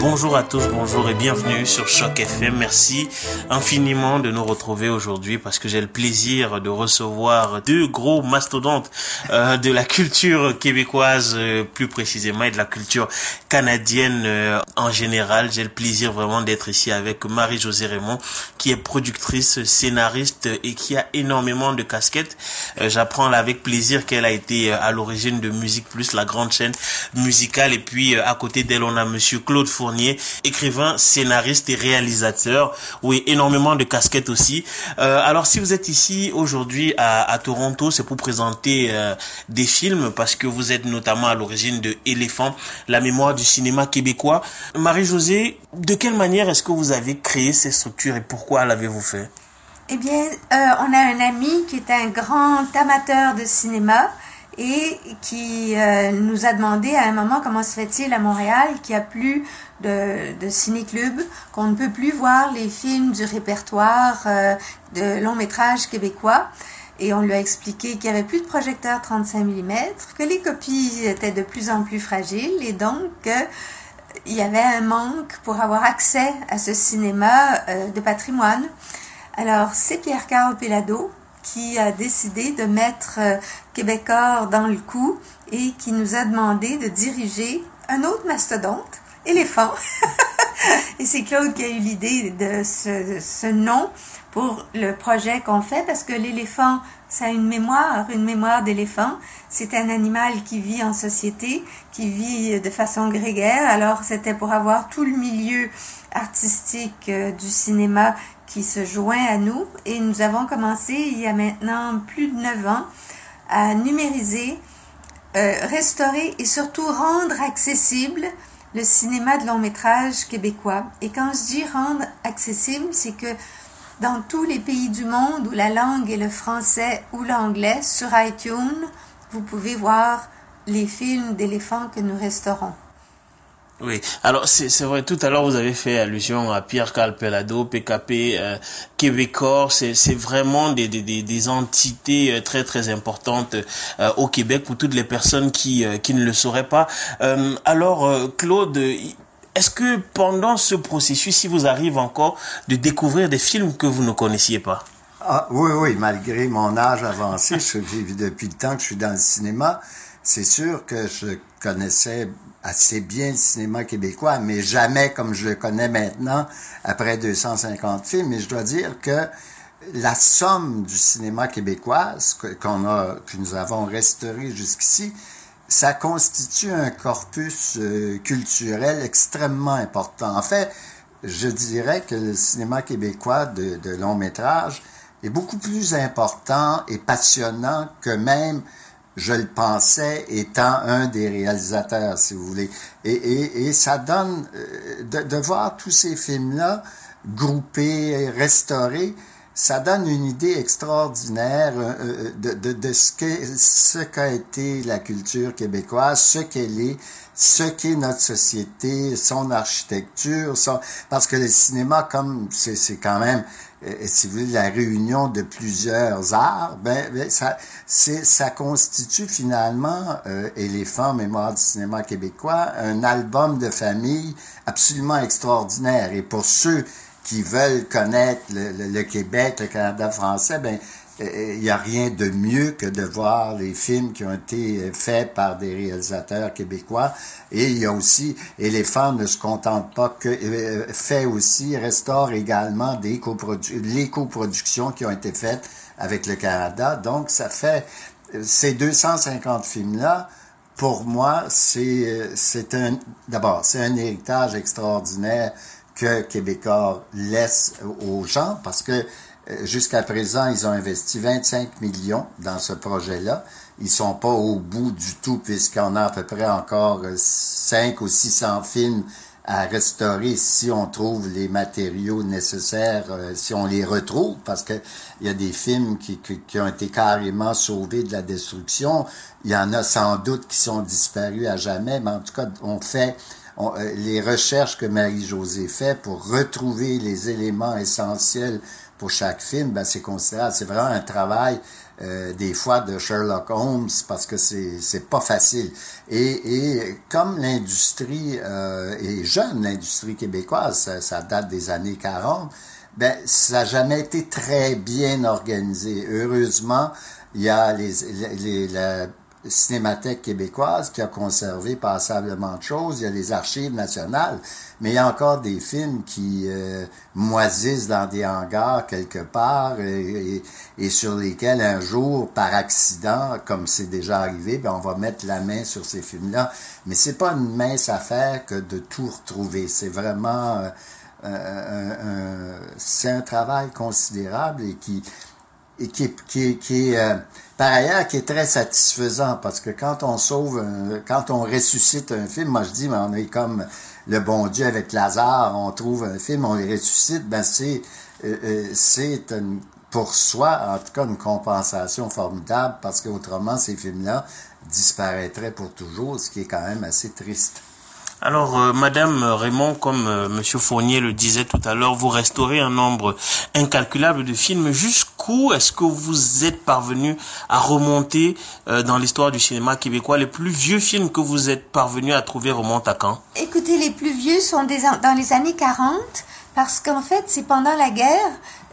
Bonjour à tous, bonjour et bienvenue sur Choc FM. Merci infiniment de nous retrouver aujourd'hui parce que j'ai le plaisir de recevoir deux gros mastodontes euh, de la culture québécoise euh, plus précisément et de la culture canadienne euh, en général. J'ai le plaisir vraiment d'être ici avec Marie-Josée Raymond qui est productrice, scénariste et qui a énormément de casquettes. J'apprends avec plaisir qu'elle a été à l'origine de Musique Plus, la grande chaîne musicale et puis à côté d'elle on a monsieur Claude Fournier écrivain, scénariste et réalisateur. Oui, énormément de casquettes aussi. Euh, alors si vous êtes ici aujourd'hui à, Toronto, c'est pour présenter euh, des films parce que vous êtes notamment à l'origine de Éléphant, la mémoire du cinéma québécois. Marie-Josée, de quelle manière est-ce que vous avez créé ces structures et pourquoi l'avez-vous fait? Eh bien, euh, on a un ami qui est un grand amateur de cinéma et qui euh, nous a demandé à un moment comment se fait-il à Montréal qu'il n'y a plus de, de ciné-club, qu'on ne peut plus voir les films du répertoire euh, de long métrage québécois. Et on lui a expliqué qu'il n'y avait plus de projecteurs 35 mm, que les copies étaient de plus en plus fragiles et donc qu'il y avait un manque pour avoir accès à ce cinéma euh, de patrimoine. Alors, c'est Pierre-Carl Pelado qui a décidé de mettre euh, Québécois dans le coup et qui nous a demandé de diriger un autre mastodonte, éléphant. et c'est Claude qui a eu l'idée de ce, nom pour le projet qu'on fait parce que l'éléphant, ça a une mémoire, une mémoire d'éléphant. C'est un animal qui vit en société, qui vit de façon grégaire. Alors c'était pour avoir tout le milieu artistique euh, du cinéma qui se joint à nous et nous avons commencé il y a maintenant plus de neuf ans à numériser, euh, restaurer et surtout rendre accessible le cinéma de long métrage québécois. Et quand je dis rendre accessible, c'est que dans tous les pays du monde où la langue est le français ou l'anglais, sur iTunes, vous pouvez voir les films d'éléphants que nous restaurons. Oui, alors c'est vrai, tout à l'heure vous avez fait allusion à Pierre Calpelado, PKP, euh, Québécois, c'est vraiment des, des, des, entités euh, très très importantes euh, au Québec pour toutes les personnes qui, euh, qui ne le sauraient pas. alors Claude, est-ce que pendant ce processus, il vous arrive encore de découvrir des films que vous ne connaissiez pas? Ah, Oui, oui, malgré mon âge avancé, je, depuis le temps que je suis dans le cinéma, c'est sûr que je connaissais assez bien le cinéma québécois, mais jamais comme je le connais maintenant, après 250 films. Mais je dois dire que la somme du cinéma québécois qu'on a, que nous avons restauré jusqu'ici, ça constitue un corpus euh, culturel extrêmement important. En fait, je dirais que le cinéma québécois de, de long métrage est beaucoup plus important et passionnant que même je le pensais étant un des réalisateurs, si vous voulez. Et, et, et ça donne, euh, de, de, voir tous ces films-là groupés, restaurés, ça donne une idée extraordinaire euh, euh, de, de, de ce qu'est ce qu'a été la culture québécoise, ce qu'elle est, ce qu'est notre société, son architecture, son... parce que le cinéma, comme c'est quand même si vous voulez, la réunion de plusieurs arts, ben, ben ça, ça constitue finalement euh, Éléphant, Mémoire du cinéma québécois, un album de famille absolument extraordinaire. Et pour ceux qui veulent connaître le, le Québec, le Canada français, ben, il n'y a rien de mieux que de voir les films qui ont été faits par des réalisateurs québécois. Et il y a aussi, et les femmes ne se contentent pas que, euh, fait aussi, restaure également des les coproductions qui ont été faites avec le Canada. Donc, ça fait, ces 250 films-là, pour moi, c'est, c'est un, d'abord, c'est un héritage extraordinaire que Québécois laisse aux gens parce que jusqu'à présent, ils ont investi 25 millions dans ce projet-là. Ils sont pas au bout du tout puisqu'on a à peu près encore 5 ou 600 films à restaurer si on trouve les matériaux nécessaires, euh, si on les retrouve, parce que il y a des films qui, ont été carrément sauvés de la destruction. Il y en a sans doute qui sont disparus à jamais, mais en tout cas, on fait euh, les recherches que Marie-Josée fait pour retrouver les éléments essentiels pour chaque film, ben, c'est considérable. C'est vraiment un travail euh, des fois de Sherlock Holmes parce que c'est c'est pas facile. Et, et comme l'industrie euh, est jeune, l'industrie québécoise, ça, ça, date des années 40, ben ça n'a jamais été très bien organisé. Heureusement, il y a les, les, la Cinémathèque québécoise qui a conservé passablement de choses. Il y a les archives nationales, mais il y a encore des films qui euh, moisissent dans des hangars quelque part et, et, sur lesquels un jour, par accident, comme c'est déjà arrivé, ben on va mettre la main sur ces films-là. Mais c'est pas une mince affaire que de tout retrouver. C'est vraiment euh, euh, c'est un travail considérable et qui et qui, qui, qui est par ailleurs, qui est très satisfaisant parce que quand on sauve, quand on ressuscite un film, moi je dis, mais on est comme le bon Dieu avec Lazare, on trouve un film, on le ressuscite, ben c'est euh, euh, c'est pour soi, en tout cas, une compensation formidable parce qu'autrement, ces films-là disparaîtraient pour toujours, ce qui est quand même assez triste. Alors, euh, Madame Raymond, comme euh, Monsieur Fournier le disait tout à l'heure, vous restaurez un nombre incalculable de films. Jusqu'où est-ce que vous êtes parvenu à remonter euh, dans l'histoire du cinéma québécois Les plus vieux films que vous êtes parvenu à trouver remontent à quand? Écoutez, les plus vieux sont des, dans les années 40, parce qu'en fait, c'est pendant la guerre.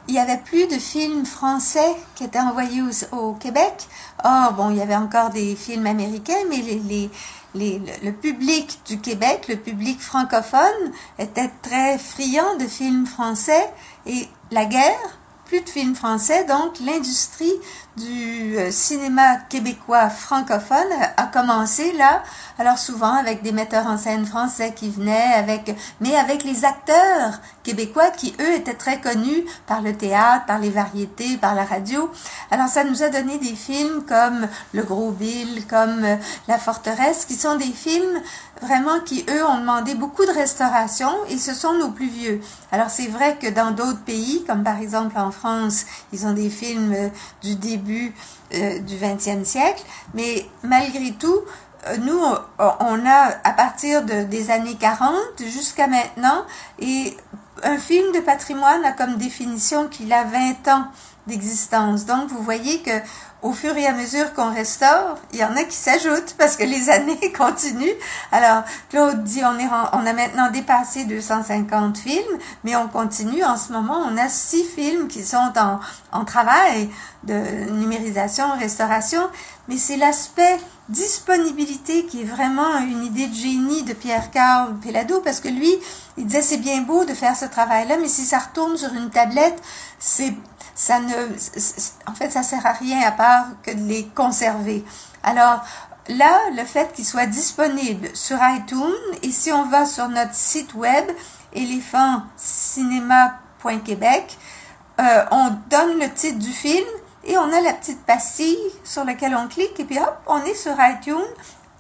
Il y avait plus de films français qui étaient envoyés au, Québec. Or, bon, il y avait encore des films américains, mais les, les le public du Québec, le public francophone, était très friand de films français et la guerre, plus de films français, donc l'industrie du euh, cinéma québécois francophone a commencé là, alors souvent avec des metteurs en scène français qui venaient, avec, mais avec les acteurs québécois qui, eux, étaient très connus par le théâtre, par les variétés, par la radio. Alors ça nous a donné des films comme Le Gros Bill, comme euh, La Forteresse, qui sont des films vraiment qui, eux, ont demandé beaucoup de restauration et ce sont nos plus vieux. Alors c'est vrai que dans d'autres pays, comme par exemple en France, ils ont des films euh, du début euh, du 20e siècle, mais malgré tout, euh, nous, on a à partir de, des années 40 jusqu'à maintenant, et un film de patrimoine a comme définition qu'il a 20 ans d'existence. Donc, vous voyez que au fur et à mesure qu'on restaure, il y en a qui s'ajoutent parce que les années continuent. Alors, Claude dit, on, est, on a maintenant dépassé 250 films, mais on continue. En ce moment, on a six films qui sont en, en travail de numérisation, restauration, mais c'est l'aspect disponibilité qui est vraiment une idée de génie de Pierre-Carl Pelado parce que lui, il disait c'est bien beau de faire ce travail-là, mais si ça retourne sur une tablette, c'est ça ne, en fait, ça sert à rien à part que de les conserver. Alors, là, le fait qu'ils soient disponibles sur iTunes, et si on va sur notre site web, éléphantcinéma.québec, euh, on donne le titre du film et on a la petite pastille sur laquelle on clique et puis hop, on est sur iTunes,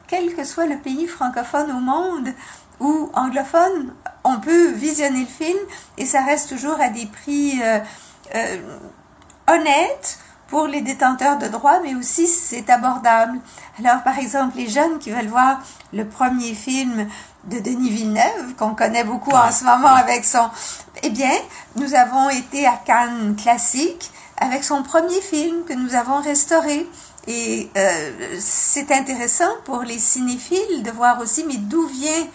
quel que soit le pays francophone au monde ou anglophone, on peut visionner le film et ça reste toujours à des prix euh, euh, honnête pour les détenteurs de droits, mais aussi c'est abordable. Alors, par exemple, les jeunes qui veulent voir le premier film de Denis Villeneuve, qu'on connaît beaucoup en ce moment avec son... Eh bien, nous avons été à Cannes Classique avec son premier film que nous avons restauré. Et euh, c'est intéressant pour les cinéphiles de voir aussi, mais d'où vient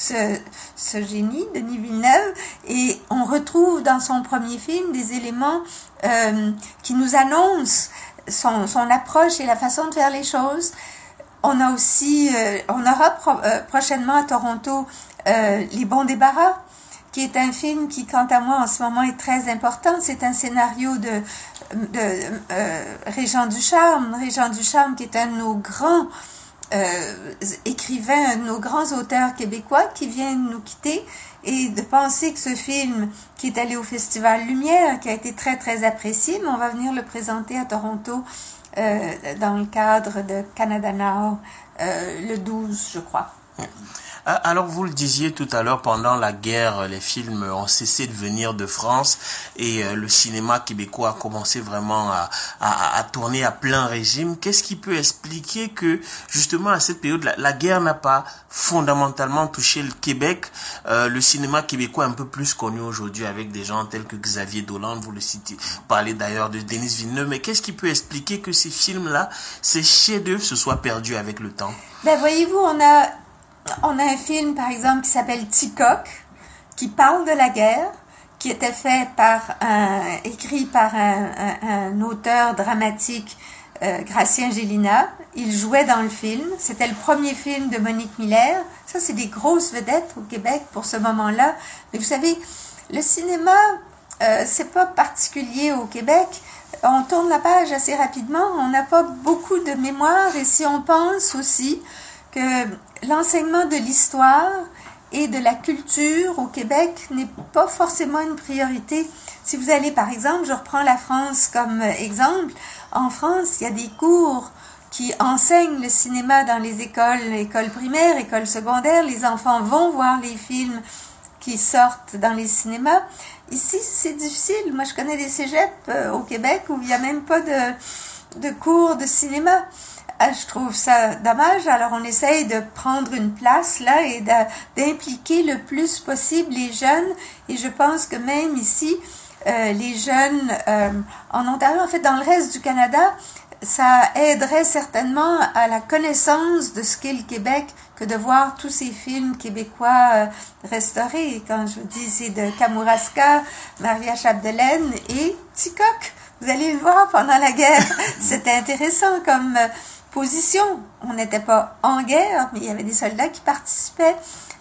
ce, ce génie, Denis Villeneuve, et on retrouve dans son premier film des éléments euh, qui nous annoncent son, son, approche et la façon de faire les choses. On a aussi, euh, on aura euh, prochainement à Toronto Les bons débarras, qui est un film qui, quant à moi, en ce moment est très important. C'est un scénario de, de Régent Ducharme. Régent Ducharme, qui est un de nos grands euh, écrivain, nos grands auteurs québécois qui viennent nous quitter et de penser que ce film qui est allé au Festival Lumière, qui a été très très apprécié, mais on va venir le présenter à Toronto euh, dans le cadre de Canada Now euh, le 12, je crois. Alors vous le disiez tout à l'heure, pendant la guerre, les films ont cessé de venir de France et euh, le cinéma québécois a commencé vraiment à, tourner à plein régime. Qu'est-ce qui peut expliquer que justement à cette période, la, guerre n'a pas fondamentalement touché le Québec? Euh, Le cinéma québécois un peu plus connu aujourd'hui avec des gens tels que Xavier Dolan, vous le citez, parlez d'ailleurs de Denis Villeneuve, mais qu'est-ce qui peut expliquer que ces films-là, ces chefs-d'œuvre se soient perdus avec le temps? Ben voyez-vous, on a on a un film, par exemple, qui s'appelle Ticoc, qui parle de la guerre, qui était fait par un, écrit par un, auteur dramatique, euh, Gracien Gélina. Il jouait dans le film. C'était le premier film de Monique Miller. Ça, c'est des grosses vedettes au Québec pour ce moment-là. Mais vous savez, le cinéma, euh, c'est pas particulier au Québec. On tourne la page assez rapidement. On n'a pas beaucoup de mémoire. Et si on pense aussi que l'enseignement de l'histoire et de la culture au Québec n'est pas forcément une priorité. Si vous allez, par exemple, je reprends la France comme exemple, en France, il y a des cours qui enseignent le cinéma dans les écoles, écoles primaires, écoles secondaires. Les enfants vont voir les films qui sortent dans les cinémas. Ici, c'est difficile. Moi, je connais des cégeps euh, au Québec où il n'y a même pas de, de cours de cinéma. Ah, je trouve ça dommage. Alors on essaye de prendre une place là et d'impliquer le plus possible les jeunes. Et je pense que même ici, euh, les jeunes euh, en Ontario, en fait dans le reste du Canada, ça aiderait certainement à la connaissance de ce qu'est le Québec que de voir tous ces films québécois euh, restaurés. Quand je vous dis, c'est de Kamouraska, Maria Chapdelaine et Ticoc. Vous allez le voir pendant la guerre. C'était intéressant comme position. On n'était pas en guerre, mais il y avait des soldats qui participaient.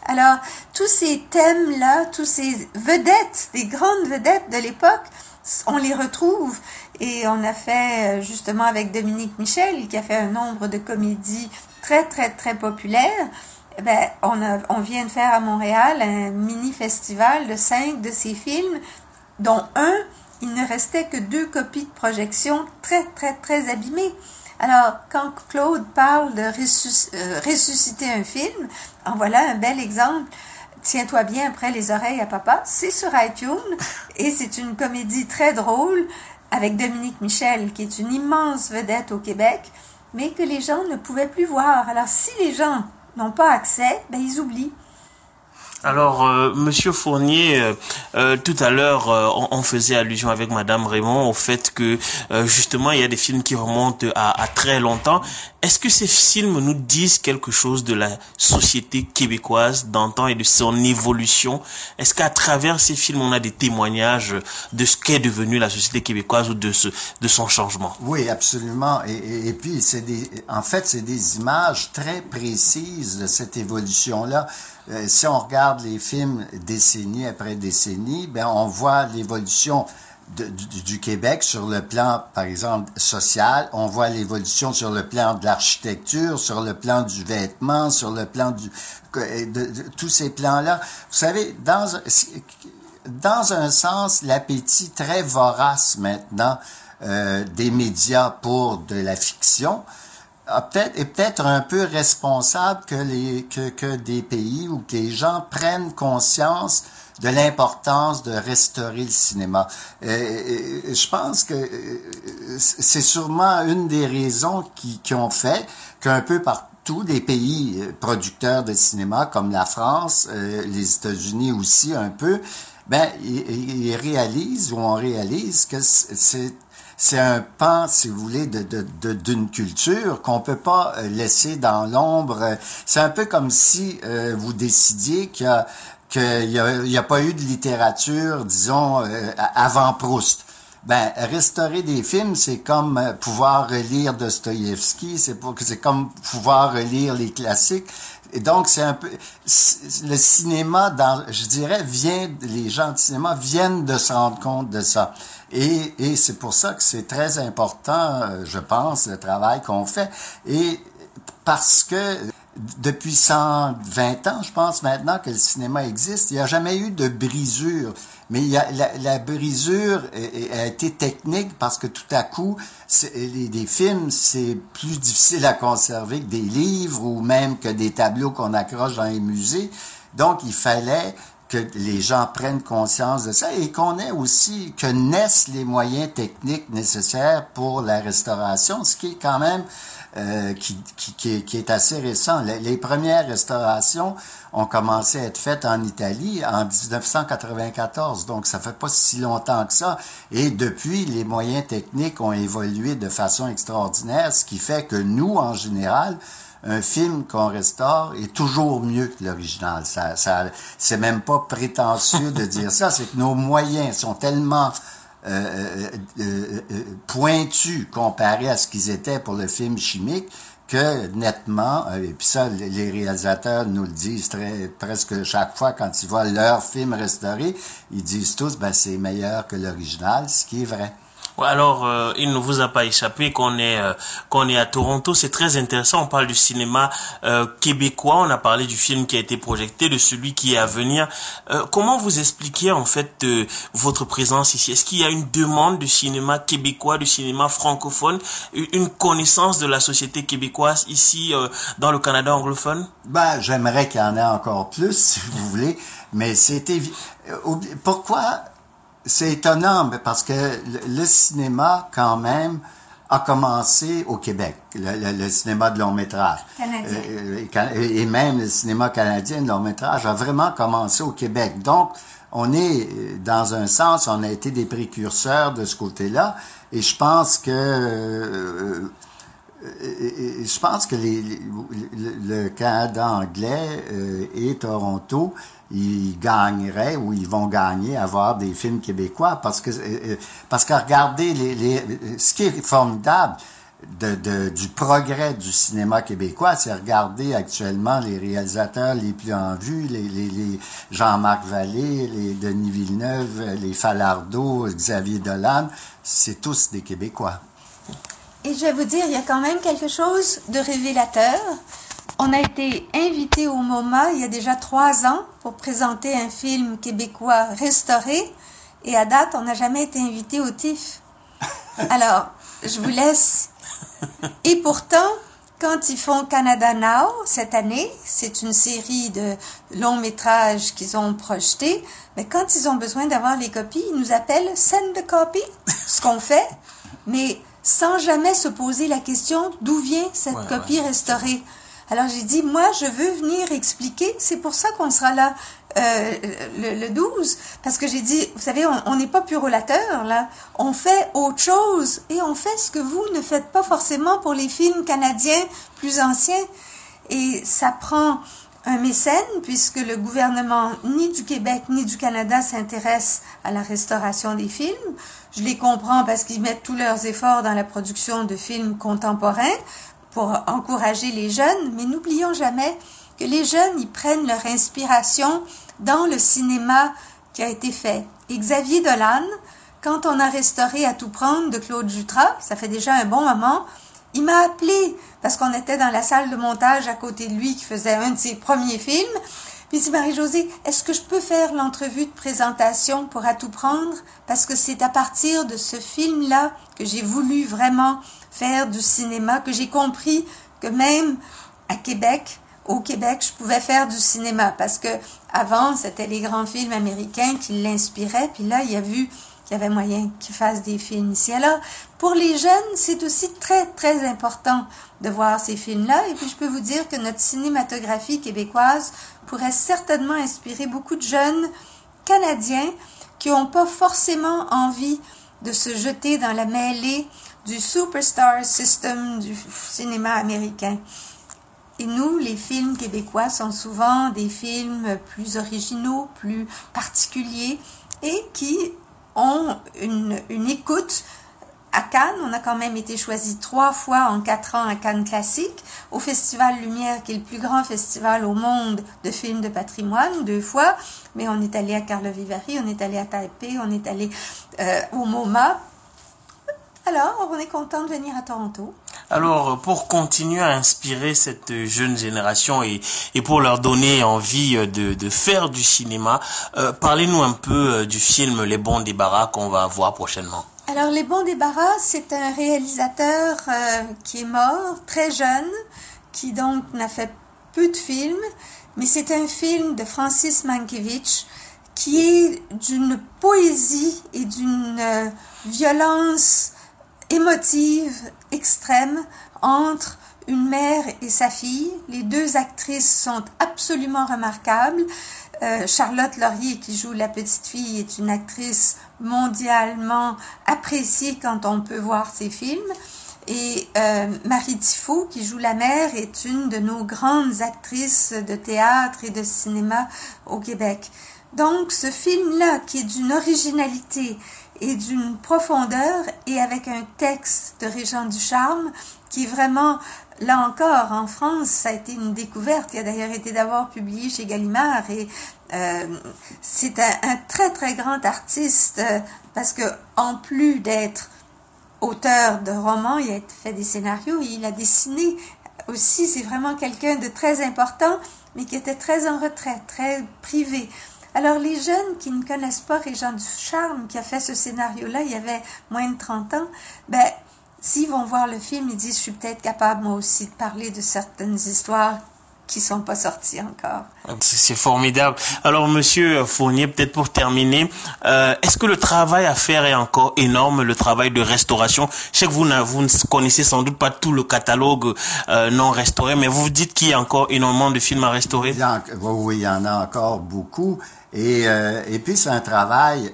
Alors, tous ces thèmes-là, tous ces vedettes, des grandes vedettes de l'époque, on les retrouve. Et on a fait, euh, justement, avec Dominique Michel, qui a fait un nombre de comédies très, très, très populaires. Eh ben, on, on vient de faire à Montréal un mini-festival de cinq de ces films, dont un, il ne restait que deux copies de projection très, très, très abîmées. Alors, quand Claude parle de euh, ressusciter un film, en voilà un bel exemple. Tiens-toi bien après les oreilles à papa. C'est sur iTunes et c'est une comédie très drôle avec Dominique Michel, qui est une immense vedette au Québec, mais que les gens ne pouvaient plus voir. Alors, si les gens n'ont pas accès, ben, ils oublient. Alors, euh, Monsieur Fournier, euh, euh, tout à l'heure, on, faisait allusion avec Madame Raymond au fait que justement, il y a des films qui remontent à, très longtemps. Est-ce que ces films nous disent quelque chose de la société québécoise d'antan et de son évolution? Est-ce qu'à travers ces films, on a des témoignages de ce qu'est devenu la société québécoise ou de ce de son changement? Oui, absolument. Et, et puis, c'est des, en fait, c'est des images très précises de cette évolution-là. Euh, si on regarde les films décennie après décennie, ben on voit l'évolution du, Québec sur le plan, par exemple, social. On voit l'évolution sur le plan de l'architecture, sur le plan du vêtement, sur le plan du, de, tous ces plans-là. Vous savez, dans, dans un sens, l'appétit très vorace maintenant euh, des médias pour de la fiction, peut-être est peut-être un peu responsable que les que, que des pays où que les gens prennent conscience de l'importance de restaurer le cinéma. Et, je pense que c'est sûrement une des raisons qui, qui ont fait qu'un peu partout des pays euh, producteurs de cinéma comme la France, euh, les États-Unis aussi un peu, ben ils, ils réalisent ou on réalise que c'est c'est un pan, si vous voulez, de, d'une culture qu'on peut pas euh, laisser dans l'ombre. C'est un peu comme si euh, vous décidiez qu'il n'y a, a, pas eu de littérature, disons, euh, avant Proust. Ben, restaurer des films, c'est comme pouvoir relire Dostoïevski, c'est c'est comme pouvoir relire les classiques. Et donc, c'est un peu, le cinéma, dans, je dirais, vient, les gens du cinéma viennent de se rendre compte de ça. Et, et c'est pour ça que c'est très important, euh, je pense, le travail qu'on fait. Et parce que depuis 120 ans, je pense maintenant que le cinéma existe, il n'y a jamais eu de brisure. Mais la, brisure a, été technique parce que tout à coup, les, films, c'est plus difficile à conserver que des livres ou même que des tableaux qu'on accroche dans les musées. Donc, il fallait que les gens prennent conscience de ça et qu'on ait aussi, que naissent les moyens techniques nécessaires pour la restauration, ce qui est quand même euh, qui, qui, qui, est assez récent. Les, premières restaurations ont commencé à être faites en Italie en 1994, donc ça fait pas si longtemps que ça. Et depuis, les moyens techniques ont évolué de façon extraordinaire, ce qui fait que nous, en général, un film qu'on restaure est toujours mieux que l'original. Ça, ça, c'est même pas prétentieux de dire ça. C'est que nos moyens sont tellement euh, euh, euh, pointus comparés à ce qu'ils étaient pour le film chimique que nettement, et puis ça, les réalisateurs nous le disent très, presque chaque fois quand ils voient leur film restauré, ils disent tous, ben c'est meilleur que l'original, ce qui est vrai. Alors, euh, il ne vous a pas échappé qu'on est euh, qu'on est à Toronto. C'est très intéressant. On parle du cinéma euh, québécois. On a parlé du film qui a été projeté, de celui qui est à venir. comment vous expliquez en fait votre présence ici? Est-ce qu'il y a une demande du cinéma québécois, du cinéma francophone, une connaissance de la société québécoise ici dans le Canada anglophone? Ben, j'aimerais qu'il y en ait encore plus, si vous voulez. Mais c'était pourquoi c'est étonnant parce que le, cinéma, quand même, a commencé au Québec, le, cinéma de long métrage. Euh, et même le cinéma canadien de long métrage a vraiment commencé au Québec. Donc, on est, dans un sens, on a été des précurseurs de ce côté-là. Et je pense que je pense que le Canada anglais euh, et Toronto, ils gagneraient ou ils vont gagner à voir des films québécois parce que euh, euh, parce que regardez les, les, ce qui est formidable du progrès du cinéma québécois, c'est regarder actuellement les réalisateurs les plus en vue, les, les Jean-Marc Vallée, les Denis Villeneuve, les Falardeau, Xavier Dolan, c'est tous des Québécois. Et je vais vous dire, il y a quand même quelque chose de révélateur. On a été invité au MoMA il y a déjà trois ans pour présenter un film québécois restauré. Et à date, on n'a jamais été invité au TIFF. Alors, je vous laisse. Et pourtant, quand ils font Canada Now cette année, c'est une série de longs métrages qu'ils ont projetés, mais quand ils ont besoin d'avoir les copies, ils nous appellent send the copy, ce qu'on fait. Mais sans jamais se poser la question d'où vient cette copie restaurée. Alors j'ai dit, moi, je veux venir expliquer. C'est pour ça qu'on sera là euh, le, le, 12. Parce que j'ai dit, vous savez, on n'est pas purolateur, là. On fait autre chose. Et on fait ce que vous ne faites pas forcément pour les films canadiens plus anciens. Et ça prend un mécène, puisque le gouvernement ni du Québec ni du Canada s'intéresse à la restauration des films. Je les comprends parce qu'ils mettent tous leurs efforts dans la production de films contemporains pour encourager les jeunes, mais n'oublions jamais que les jeunes, ils prennent leur inspiration dans le cinéma qui a été fait. Et Xavier Dolan, quand on a restauré À tout prendre de Claude Jutras, ça fait déjà un bon moment, il m'a appelé parce qu'on était dans la salle de montage à côté de lui qui faisait un de ses premiers films. Puis il dit Marie-Josée, est-ce que je peux faire l'entrevue de présentation pour à tout prendre? Parce que c'est à partir de ce film-là que j'ai voulu vraiment faire du cinéma, que j'ai compris que même à Québec, au Québec, je pouvais faire du cinéma parce que avant, c'était les grands films américains qui l'inspiraient. Puis là, il a vu qu'il y avait moyen qu'il fasse des films ici. Alors, pour les jeunes, c'est aussi très, très important de voir ces films-là. Et puis, je peux vous dire que notre cinématographie québécoise pourrait certainement inspirer beaucoup de jeunes Canadiens qui n'ont pas forcément envie de se jeter dans la mêlée du superstar system du cinéma américain. Et nous, les films québécois sont souvent des films plus originaux, plus particuliers et qui ont une, écoute à Cannes, on a quand même été choisi trois fois en quatre ans à Cannes Classique, au Festival Lumière, qui est le plus grand festival au monde de films de patrimoine, deux fois, mais on est allé à Carlo Vivari, on est allé à Taipei, on est allé euh, au MoMA. Alors, on est content de venir à Toronto. Alors, pour continuer à inspirer cette jeune génération et, pour leur donner envie de, de faire du cinéma, euh, parlez-nous un peu euh, du film Les bons débarras qu'on va voir prochainement. Alors, Les bons débarras, c'est un réalisateur euh, qui est mort, très jeune, qui donc n'a fait peu de films, mais c'est un film de Francis Mankiewicz qui est d'une poésie et d'une violence émotive extrême entre une mère et sa fille. Les deux actrices sont absolument remarquables. Euh, Charlotte Laurier, qui joue la petite fille, est une actrice mondialement appréciée quand on peut voir ses films. Et euh, Marie Tifo, qui joue la mère, est une de nos grandes actrices de théâtre et de cinéma au Québec. Donc, ce film-là, qui est d'une originalité et d'une profondeur, et avec un texte de Régent Ducharme, qui vraiment, là encore, en France, ça a été une découverte. Il a d'ailleurs été d'abord publié chez Gallimard, et euh, c'est un, très, très grand artiste, euh, parce que en plus d'être auteur de romans, il a fait des scénarios, il a dessiné aussi, c'est vraiment quelqu'un de très important, mais qui était très en retraite, très privé. Alors, les jeunes qui ne connaissent pas Régent Ducharme, qui a fait ce scénario-là, il y avait moins de 30 ans, ben, s'ils vont voir le film, ils disent, je suis peut-être capable, moi aussi, de parler de certaines histoires qui sont pas sortis encore. C'est formidable. Alors, Monsieur Fournier, peut-être pour terminer, euh, est-ce que le travail à faire est encore énorme, le travail de restauration? Je sais que vous, vous ne connaissez sans doute pas tout le catalogue euh, non restauré, mais vous vous dites qu'il y a encore énormément de films à restaurer. Il en, oui, il y en a encore beaucoup. Et, euh, et puis, c'est un travail,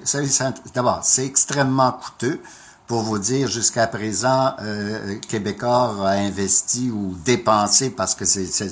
d'abord, c'est extrêmement coûteux pour vous dire, jusqu'à présent, euh, Québécois a investi ou dépensé parce que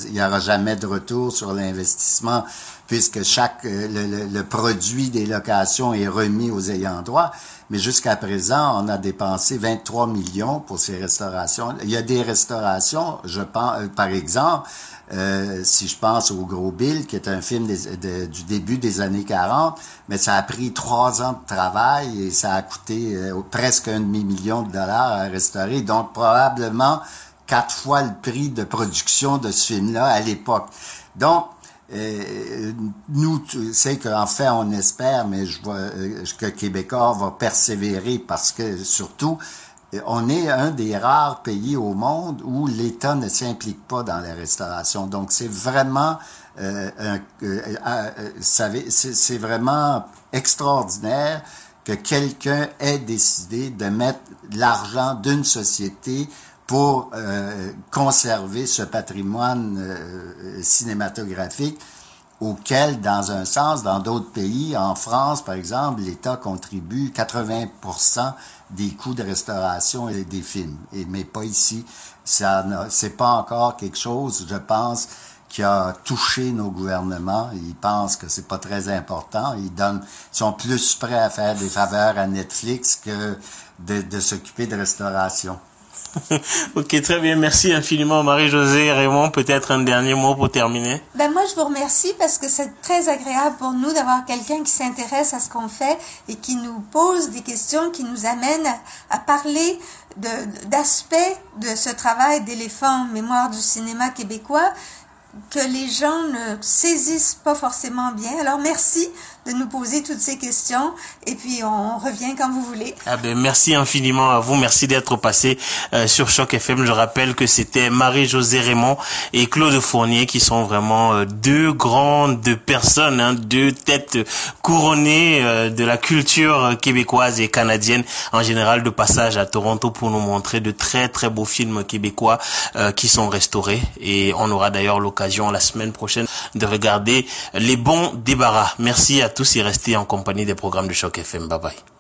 il n'y aura jamais de retour sur l'investissement puisque chaque euh, le, produit des locations est remis aux ayants droit. Mais jusqu'à présent, on a dépensé 23 millions pour ces restaurations. Il y a des restaurations, je pense, euh, par exemple, euh, si je pense au Gros Bill, qui est un film du début des années 40, mais ça a pris trois ans de travail et ça a coûté euh, presque un demi-million de dollars à restaurer. Donc, probablement quatre fois le prix de production de ce film-là à l'époque. Donc, euh, nous, c'est qu'en fait, on espère, mais je vois euh, que Québécois va persévérer parce que surtout, on est un des rares pays au monde où l'État ne s'implique pas dans la restauration. Donc, c'est vraiment, euh, euh, euh, c'est vraiment extraordinaire que quelqu'un ait décidé de mettre l'argent d'une société pour conserver ce patrimoine cinématographique auquel, dans un sens, dans d'autres pays, en France, par exemple, l'État contribue 80% des coûts de restauration et des films. Mais pas ici. Ça, c'est pas encore quelque chose, je pense, qui a touché nos gouvernements. Ils pensent que c'est pas très important. Ils donnent, ils sont plus prêts à faire des faveurs à Netflix que de, de s'occuper de restauration. ok, très bien. Merci infiniment, Marie-Josée Raymond. Peut-être un dernier mot pour terminer. Ben moi, je vous remercie parce que c'est très agréable pour nous d'avoir quelqu'un qui s'intéresse à ce qu'on fait et qui nous pose des questions, qui nous amène à, parler d'aspects de, de ce travail d'éléphant mémoire du cinéma québécois que les gens ne saisissent pas forcément bien. Alors merci de nous poser toutes ces questions et puis on revient quand vous voulez. Ah ben merci infiniment à vous, merci d'être passé euh, sur Choc FM. Je rappelle que c'était Marie-Josée Raymond et Claude Fournier qui sont vraiment euh, deux grandes personnes, hein, deux têtes couronnées euh, de la culture québécoise et canadienne en général de passage à Toronto pour nous montrer de très très beaux films québécois qui sont restaurés et on aura d'ailleurs l'occasion la semaine prochaine de regarder les bons débarras. Merci à tous y rester en compagnie des programmes de Choc FM. Bye bye.